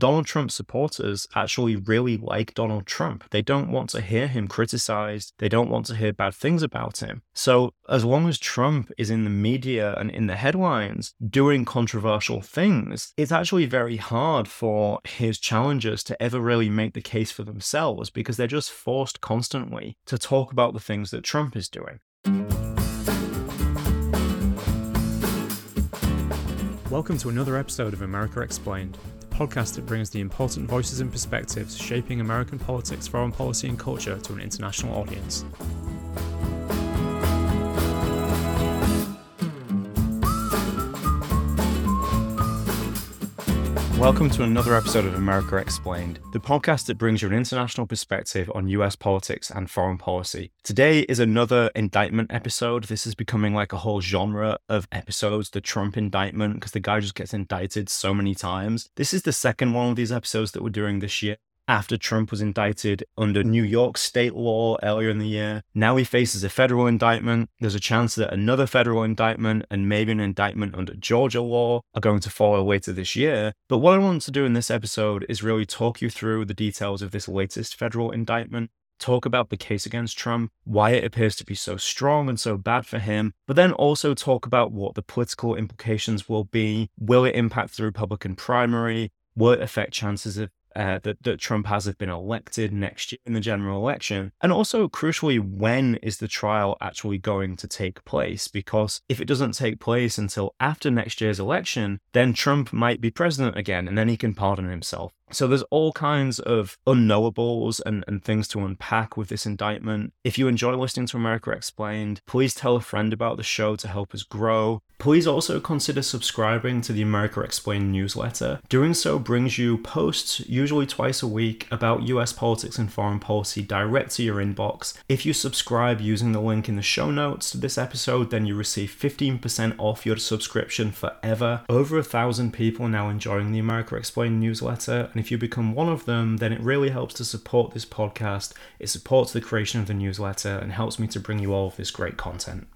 Donald Trump supporters actually really like Donald Trump. They don't want to hear him criticized. They don't want to hear bad things about him. So, as long as Trump is in the media and in the headlines doing controversial things, it's actually very hard for his challengers to ever really make the case for themselves because they're just forced constantly to talk about the things that Trump is doing. Welcome to another episode of America Explained podcast that brings the important voices and perspectives shaping American politics, foreign policy, and culture to an international audience. Welcome to another episode of America Explained, the podcast that brings you an international perspective on US politics and foreign policy. Today is another indictment episode. This is becoming like a whole genre of episodes, the Trump indictment, because the guy just gets indicted so many times. This is the second one of these episodes that we're doing this year after Trump was indicted under New York state law earlier in the year. Now he faces a federal indictment. There's a chance that another federal indictment and maybe an indictment under Georgia law are going to follow later this year. But what I want to do in this episode is really talk you through the details of this latest federal indictment. Talk about the case against Trump, why it appears to be so strong and so bad for him, but then also talk about what the political implications will be. Will it impact the Republican primary? Will it affect chances of uh, that, that Trump has been elected next year in the general election? And also, crucially, when is the trial actually going to take place? Because if it doesn't take place until after next year's election, then Trump might be president again and then he can pardon himself. So there's all kinds of unknowables and, and things to unpack with this indictment. If you enjoy listening to America Explained, please tell a friend about the show to help us grow. Please also consider subscribing to the America Explained newsletter. Doing so brings you posts, usually twice a week, about US politics and foreign policy direct to your inbox. If you subscribe using the link in the show notes to this episode, then you receive 15% off your subscription forever. Over a thousand people now enjoying the America Explained newsletter and if you become one of them, then it really helps to support this podcast. It supports the creation of the newsletter and helps me to bring you all of this great content.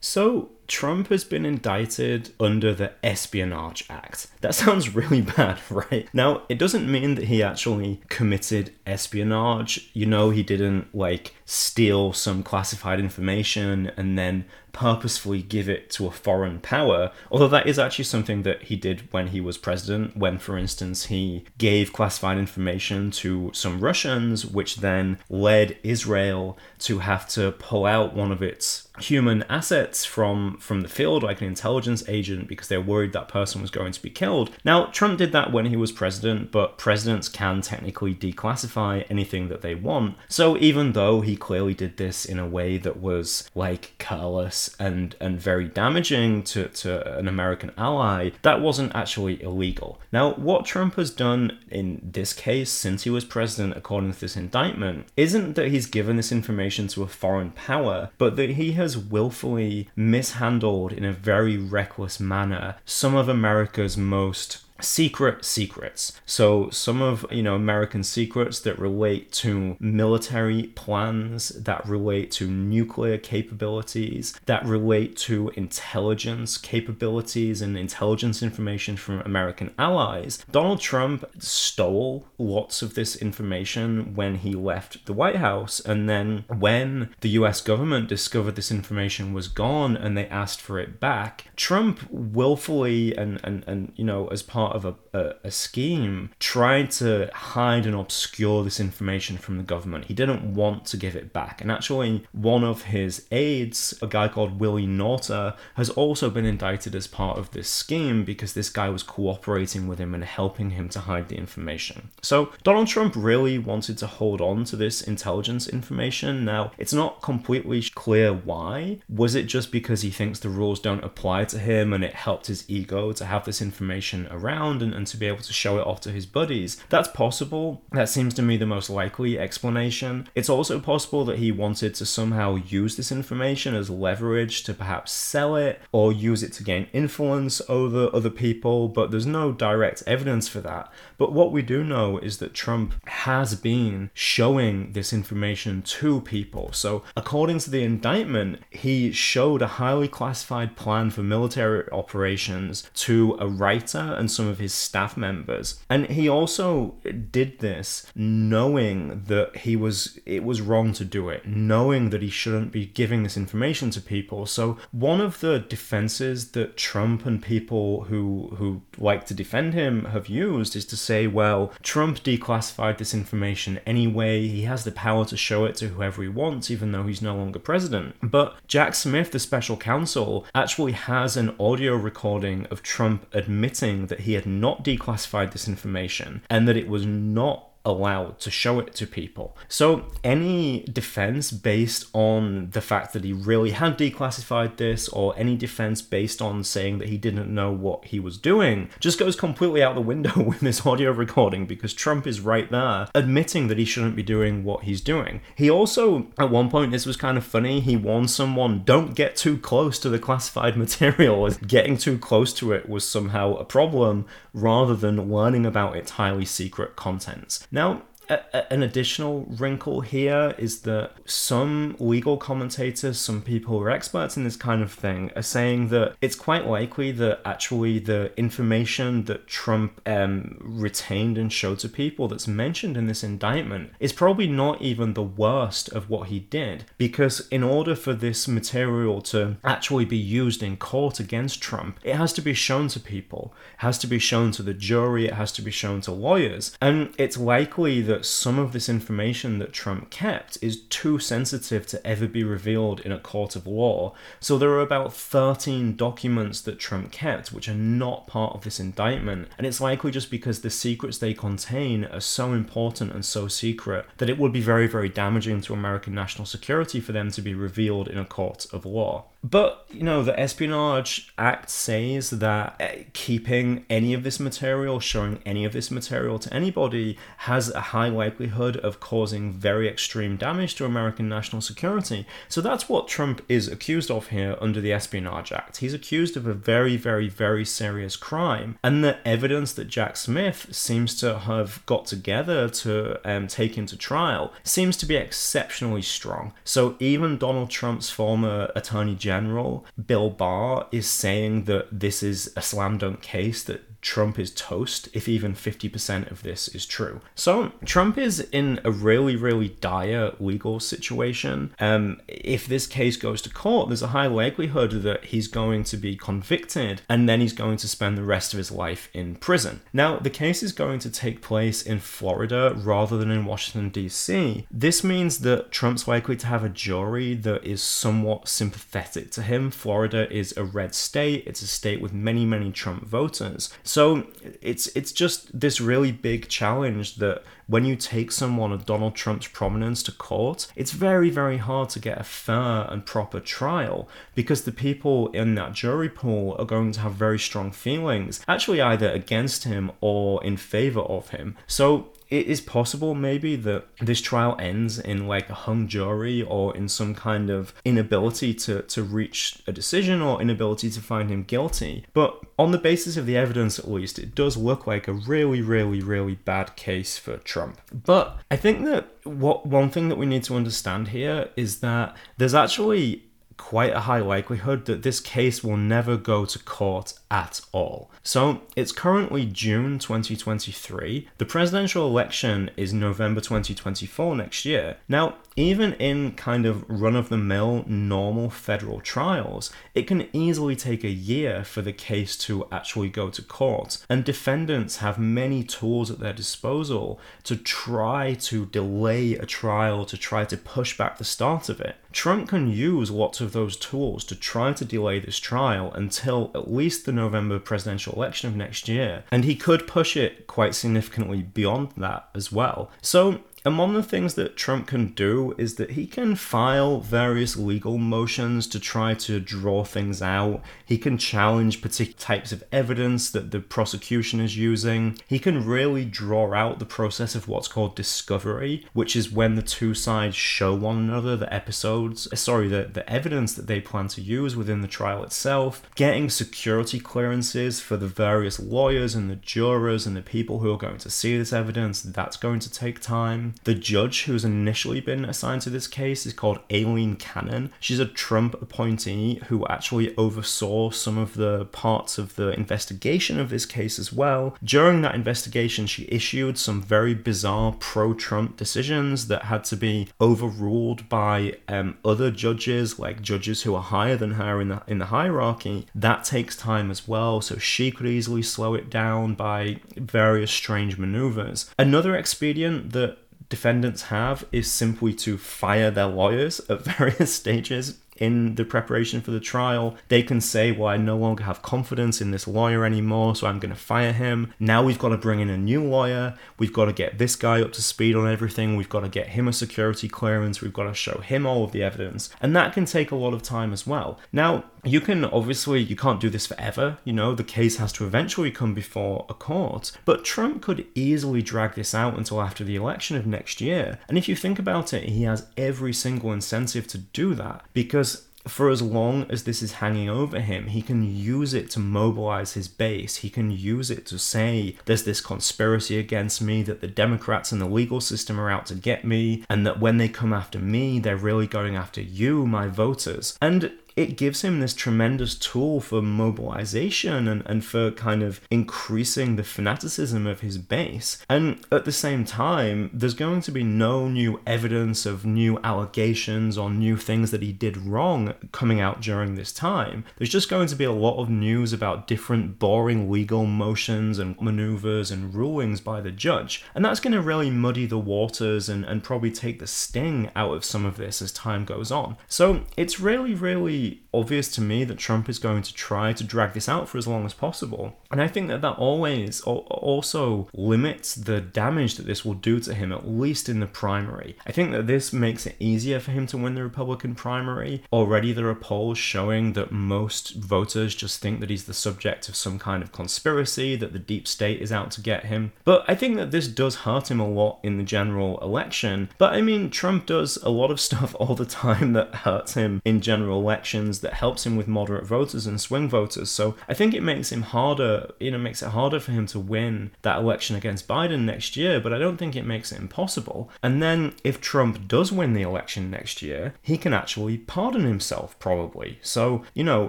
So, Trump has been indicted under the Espionage Act. That sounds really bad, right? Now, it doesn't mean that he actually committed espionage. You know, he didn't like steal some classified information and then purposefully give it to a foreign power, although that is actually something that he did when he was president, when, for instance, he gave classified information to some Russians, which then led Israel to have to pull out one of its human assets from from the field like an intelligence agent because they're worried that person was going to be killed. Now, Trump did that when he was president, but presidents can technically declassify anything that they want. So even though he clearly did this in a way that was like careless and and very damaging to, to an American ally, that wasn't actually illegal. Now, what Trump has done in this case since he was president, according to this indictment, isn't that he's given this information to a foreign power, but that he has willfully mishandled in a very reckless manner some of America's most secret secrets. So some of, you know, American secrets that relate to military plans, that relate to nuclear capabilities, that relate to intelligence capabilities and intelligence information from American allies. Donald Trump stole lots of this information when he left the White House and then when the US government discovered this information was gone and they asked for it back, Trump willfully and and and you know as part part of a, a, a, scheme tried to hide and obscure this information from the government. He didn't want to give it back. And actually, one of his aides, a guy called Willie Nauta, has also been indicted as part of this scheme because this guy was cooperating with him and helping him to hide the information. So Donald Trump really wanted to hold on to this intelligence information. Now, it's not completely clear why. Was it just because he thinks the rules don't apply to him and it helped his ego to have this information around? Around and, and to be able to show it off to his buddies. That's possible. That seems to me the most likely explanation. It's also possible that he wanted to somehow use this information as leverage to perhaps sell it or use it to gain influence over other people, but there's no direct evidence for that. But what we do know is that Trump has been showing this information to people. So, according to the indictment, he showed a highly classified plan for military operations to a writer and some some of his staff members. And he also did this knowing that he was it was wrong to do it, knowing that he shouldn't be giving this information to people. So one of the defenses that Trump and people who who like to defend him have used is to say, well, Trump declassified this information anyway. He has the power to show it to whoever he wants, even though he's no longer president. But Jack Smith, the special counsel, actually has an audio recording of Trump admitting that he had not declassified this information and that it was not allowed to show it to people. So any defense based on the fact that he really had declassified this or any defense based on saying that he didn't know what he was doing just goes completely out the window with this audio recording because Trump is right there admitting that he shouldn't be doing what he's doing. He also at one point this was kind of funny, he warned someone don't get too close to the classified material getting too close to it was somehow a problem rather than learning about its highly secret contents. Now, an additional wrinkle here is that some legal commentators, some people who are experts in this kind of thing, are saying that it's quite likely that actually the information that Trump um, retained and showed to people that's mentioned in this indictment is probably not even the worst of what he did. Because in order for this material to actually be used in court against Trump, it has to be shown to people, it has to be shown to the jury, it has to be shown to lawyers. And it's likely that that some of this information that Trump kept is too sensitive to ever be revealed in a court of law. So there are about 13 documents that Trump kept which are not part of this indictment, and it's likely just because the secrets they contain are so important and so secret that it would be very, very damaging to American national security for them to be revealed in a court of law. But, you know, the Espionage Act says that eh, keeping any of this material, showing any of this material to anybody, has a high likelihood of causing very extreme damage to American national security. So that's what Trump is accused of here under the Espionage Act. He's accused of a very, very, very serious crime. And the evidence that Jack Smith seems to have got together to um, take into trial seems to be exceptionally strong. So even Donald Trump's former Attorney General general, Bill Barr is saying that this is a slam dunk case, that Trump is toast if even 50% of this is true. So Trump is in a really, really dire legal situation. Um, if this case goes to court, there's a high likelihood that he's going to be convicted and then he's going to spend the rest of his life in prison. Now, the case is going to take place in Florida rather than in Washington, D.C. This means that Trump's likely to have a jury that is somewhat sympathetic to him. Florida is a red state, it's a state with many, many Trump voters. So it's it's just this really big challenge that when you take someone of Donald Trump's prominence to court, it's very very hard to get a fair and proper trial because the people in that jury pool are going to have very strong feelings, actually either against him or in favor of him. So it is possible maybe that this trial ends in like a hung jury or in some kind of inability to, to reach a decision or inability to find him guilty. But on the basis of the evidence, at least, it does look like a really, really, really bad case for Trump. But I think that what one thing that we need to understand here is that there's actually quite a high likelihood that this case will never go to court at all. So it's currently June 2023. The presidential election is November 2024 next year. Now, even in kind of run of the mill normal federal trials, it can easily take a year for the case to actually go to court. And defendants have many tools at their disposal to try to delay a trial, to try to push back the start of it. Trump can use lots of those tools to try to delay this trial until at least the November presidential election of next year, and he could push it quite significantly beyond that as well. So and one of the things that Trump can do is that he can file various legal motions to try to draw things out. He can challenge particular types of evidence that the prosecution is using. He can really draw out the process of what's called discovery, which is when the two sides show one another the episodes, uh, sorry, the, the evidence that they plan to use within the trial itself, getting security clearances for the various lawyers and the jurors and the people who are going to see this evidence. That's going to take time The judge who's initially been assigned to this case is called Aileen Cannon. She's a Trump appointee who actually oversaw some of the parts of the investigation of this case as well. During that investigation, she issued some very bizarre pro Trump decisions that had to be overruled by um, other judges, like judges who are higher than her in the, in the hierarchy. That takes time as well, so she could easily slow it down by various strange maneuvers. Another expedient that defendants have is simply to fire their lawyers at various stages in the preparation for the trial. They can say, Well, I no longer have confidence in this lawyer anymore, so I'm going to fire him. Now we've got to bring in a new lawyer. We've got to get this guy up to speed on everything. We've got to get him a security clearance. We've got to show him all of the evidence. And that can take a lot of time as well. Now, you can obviously you can't do this forever you know the case has to eventually come before a court but trump could easily drag this out until after the election of next year and if you think about it he has every single incentive to do that because for as long as this is hanging over him, he can use it to mobilize his base. He can use it to say, there's this conspiracy against me, that the Democrats and the legal system are out to get me, and that when they come after me, they're really going after you, my voters. And it gives him this tremendous tool for mobilization and, and for kind of increasing the fanaticism of his base. And at the same time, there's going to be no new evidence of new allegations or new things that he did wrong coming out during this time. There's just going to be a lot of news about different boring legal motions and maneuvers and rulings by the judge. And that's going to really muddy the waters and, and probably take the sting out of some of this as time goes on. So it's really, really obvious to me that Trump is going to try to drag this out for as long as possible. And I think that that always also limits the damage that this will do to him, at least in the primary. I think that this makes it easier for him to win the Republican primary. Already there are polls showing that most voters just think that he's the subject of some kind of conspiracy, that the deep state is out to get him. But I think that this does hurt him a lot in the general election. But I mean, Trump does a lot of stuff all the time that hurts him in general elections that helps him with moderate voters and swing voters. So I think it makes him harder, you know, makes it harder for him to win that election against Biden next year, but I don't think it makes it impossible. And then if Trump does win the election next year, he can actually pardon himself, probably. So, you know,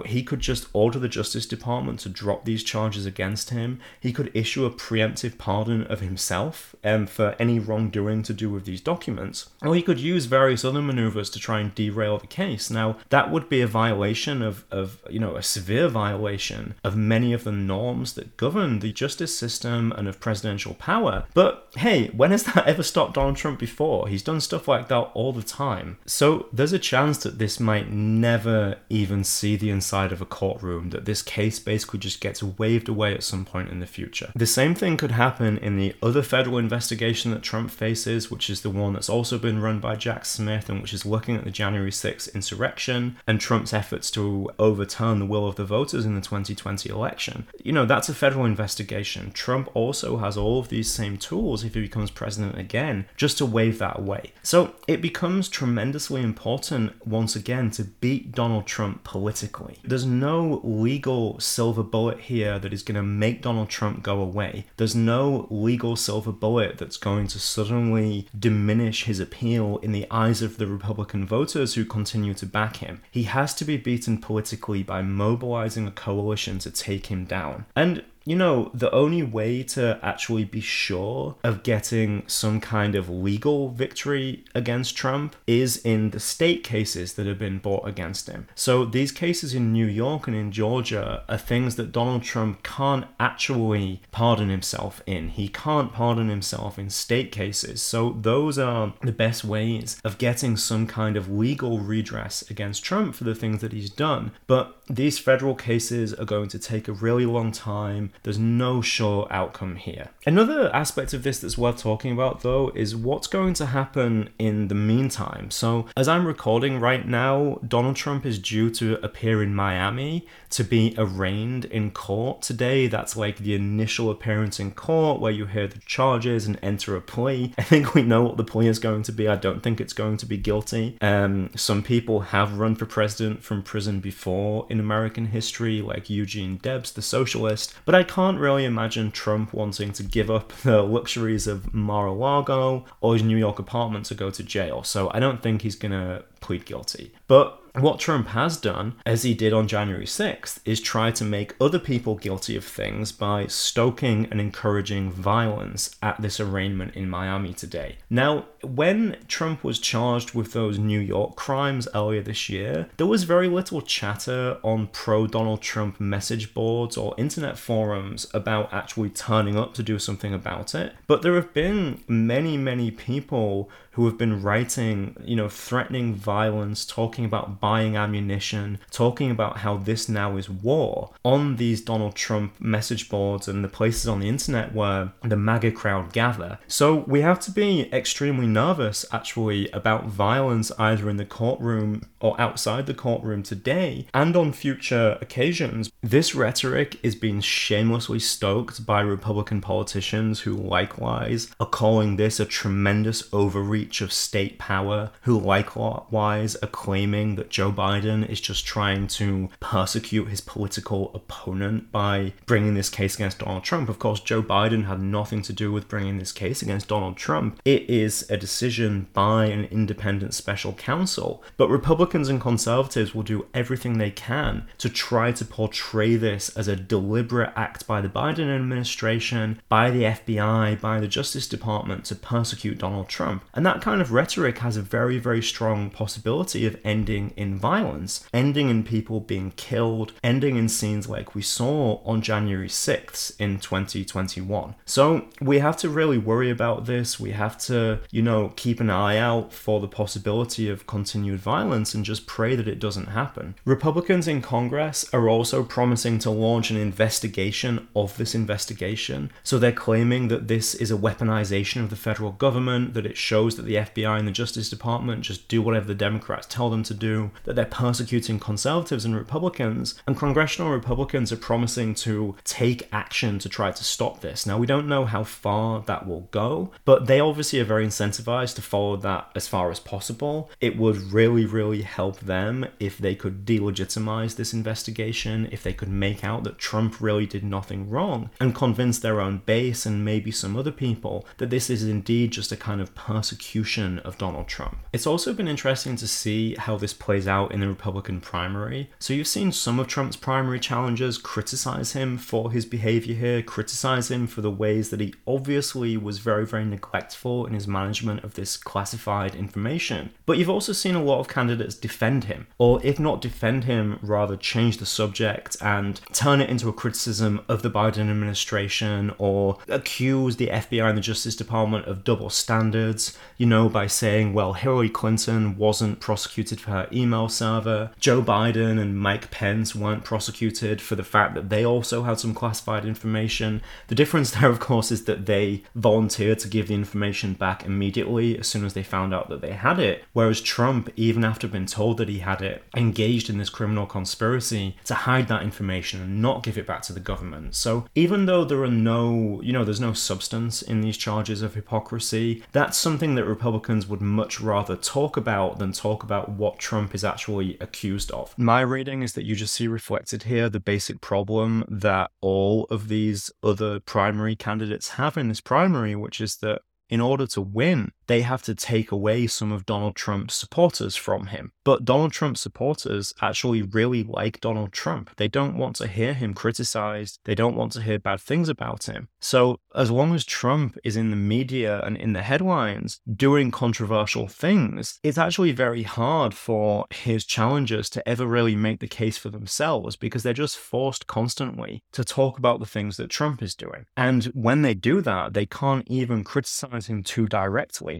he could just order the Justice Department to drop these charges against him. He could issue a preemptive pardon of himself um, for any wrongdoing to do with these documents. Or he could use various other maneuvers to try and derail the case. Now, that would be a violation of, of, you know, a severe violation of many of the norms that govern the justice system and of presidential power. But hey, when has that ever stopped Donald Trump before? He's done stuff like that all the time. So there's a chance that this might never even see the inside of a courtroom, that this case basically just gets waved away at some point in the future. The same thing could happen in the other federal investigation that Trump faces, which is the one that's also been run by Jack Smith and which is looking at the January 6th insurrection and Trump's Trump's efforts to overturn the will of the voters in the 2020 election. You know, that's a federal investigation. Trump also has all of these same tools if he becomes president again, just to wave that away. So it becomes tremendously important once again to beat Donald Trump politically. There's no legal silver bullet here that is going to make Donald Trump go away. There's no legal silver bullet that's going to suddenly diminish his appeal in the eyes of the Republican voters who continue to back him. He has to be beaten politically by mobilizing a coalition to take him down. And you know, the only way to actually be sure of getting some kind of legal victory against Trump is in the state cases that have been brought against him. So these cases in New York and in Georgia are things that Donald Trump can't actually pardon himself in. He can't pardon himself in state cases. So those are the best ways of getting some kind of legal redress against Trump for the things that he's done. But these federal cases are going to take a really long time. There's no sure outcome here. Another aspect of this that's worth talking about, though, is what's going to happen in the meantime. So, as I'm recording right now, Donald Trump is due to appear in Miami to be arraigned in court today. That's like the initial appearance in court where you hear the charges and enter a plea. I think we know what the plea is going to be. I don't think it's going to be guilty. Um, some people have run for president from prison before in American history, like Eugene Debs, the socialist. But I can't really imagine Trump wanting to give up the luxuries of Mar a Lago or his New York apartment to go to jail. So I don't think he's to plead guilty. But what Trump has done, as he did on January 6th, is try to make other people guilty of things by stoking and encouraging violence at this arraignment in Miami today. Now, when Trump was charged with those New York crimes earlier this year, there was very little chatter on pro Donald Trump message boards or internet forums about actually turning up to do something about it. But there have been many, many people who have been writing, you know, threatening violence, talking about buying ammunition, talking about how this now is war on these Donald Trump message boards and the places on the internet where the MAGA crowd gather. So we have to be extremely nervous actually about violence either in the courtroom or outside the courtroom today and on future occasions. This rhetoric is being shamelessly stoked by Republican politicians who likewise are calling this a tremendous overreach of state power who likewise are claiming that Joe Biden is just trying to persecute his political opponent by bringing this case against Donald Trump. Of course, Joe Biden had nothing to do with bringing this case against Donald Trump. It is a decision by an independent special counsel. But Republicans and conservatives will do everything they can to try to portray this as a deliberate act by the Biden administration, by the FBI, by the Justice Department to persecute Donald Trump. And that kind of rhetoric has a very, very strong possibility of ending in violence, ending in people being killed, ending in scenes like we saw on January 6th in 2021. So we have to really worry about this. We have to, you know, keep an eye out for the possibility of continued violence and just pray that it doesn't happen. Republicans in Congress are also promising to launch an investigation of this investigation. So they're claiming that this is a weaponization of the federal government, that it shows that the FBI and the Justice Department just do whatever the Democrats tell them to do, that they're persecuting conservatives and Republicans, and congressional Republicans are promising to take action to try to stop this. Now, we don't know how far that will go, but they obviously are very incentivized to follow that as far as possible. It would really, really help them if they could delegitimize this investigation, if they could make out that Trump really did nothing wrong, and convince their own base and maybe some other people that this is indeed just a kind of persecution execution of Donald Trump. It's also been interesting to see how this plays out in the Republican primary. So you've seen some of Trump's primary challengers criticize him for his behavior here, criticize him for the ways that he obviously was very, very neglectful in his management of this classified information. But you've also seen a lot of candidates defend him, or if not defend him, rather change the subject and turn it into a criticism of the Biden administration or accuse the FBI and the Justice Department of double standards you know, by saying, well, Hillary Clinton wasn't prosecuted for her email server, Joe Biden and Mike Pence weren't prosecuted for the fact that they also had some classified information. The difference there, of course, is that they volunteered to give the information back immediately as soon as they found out that they had it, whereas Trump, even after being told that he had it, engaged in this criminal conspiracy to hide that information and not give it back to the government. So even though there are no, you know, there's no substance in these charges of hypocrisy, that's something that Republicans would much rather talk about than talk about what Trump is actually accused of. My reading is that you just see reflected here the basic problem that all of these other primary candidates have in this primary, which is that in order to win, they have to take away some of Donald Trump's supporters from him. But Donald Trump's supporters actually really like Donald Trump. They don't want to hear him criticized, they don't want to hear bad things about him. So, as long as Trump is in the media and in the headlines doing controversial things, it's actually very hard for his challengers to ever really make the case for themselves because they're just forced constantly to talk about the things that Trump is doing. And when they do that, they can't even criticize him too directly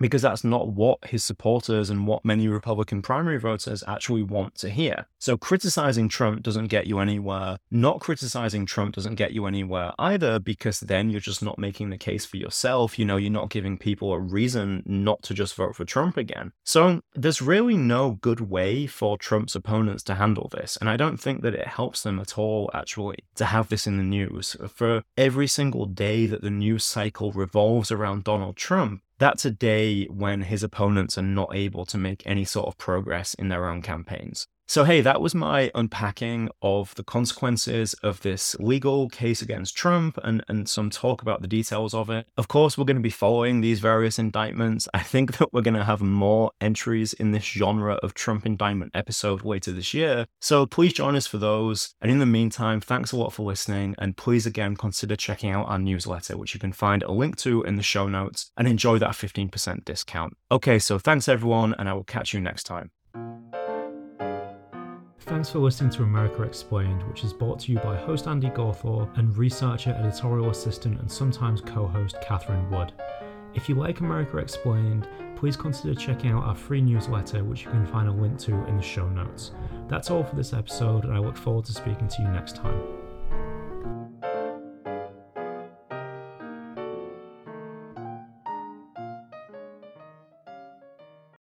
because that's not what his supporters and what many Republican primary voters actually want to hear. So criticizing Trump doesn't get you anywhere. Not criticizing Trump doesn't get you anywhere either because then you're just not making the case for yourself. You know, you're not giving people a reason not to just vote for Trump again. So there's really no good way for Trump's opponents to handle this. And I don't think that it helps them at all, actually, to have this in the news. For every single day that the news cycle revolves around Donald Trump, that's a day when his opponents are not able to make any sort of progress in their own campaigns. So, hey, that was my unpacking of the consequences of this legal case against Trump and, and some talk about the details of it. Of course, we're going to be following these various indictments. I think that we're going to have more entries in this genre of Trump indictment episode later this year. So, please join us for those. And in the meantime, thanks a lot for listening. And please again consider checking out our newsletter, which you can find a link to in the show notes, and enjoy that 15% discount. Okay, so thanks everyone, and I will catch you next time. Thanks for listening to America Explained, which is brought to you by host Andy Gawthorpe and researcher, editorial assistant, and sometimes co host Catherine Wood. If you like America Explained, please consider checking out our free newsletter, which you can find a link to in the show notes. That's all for this episode, and I look forward to speaking to you next time.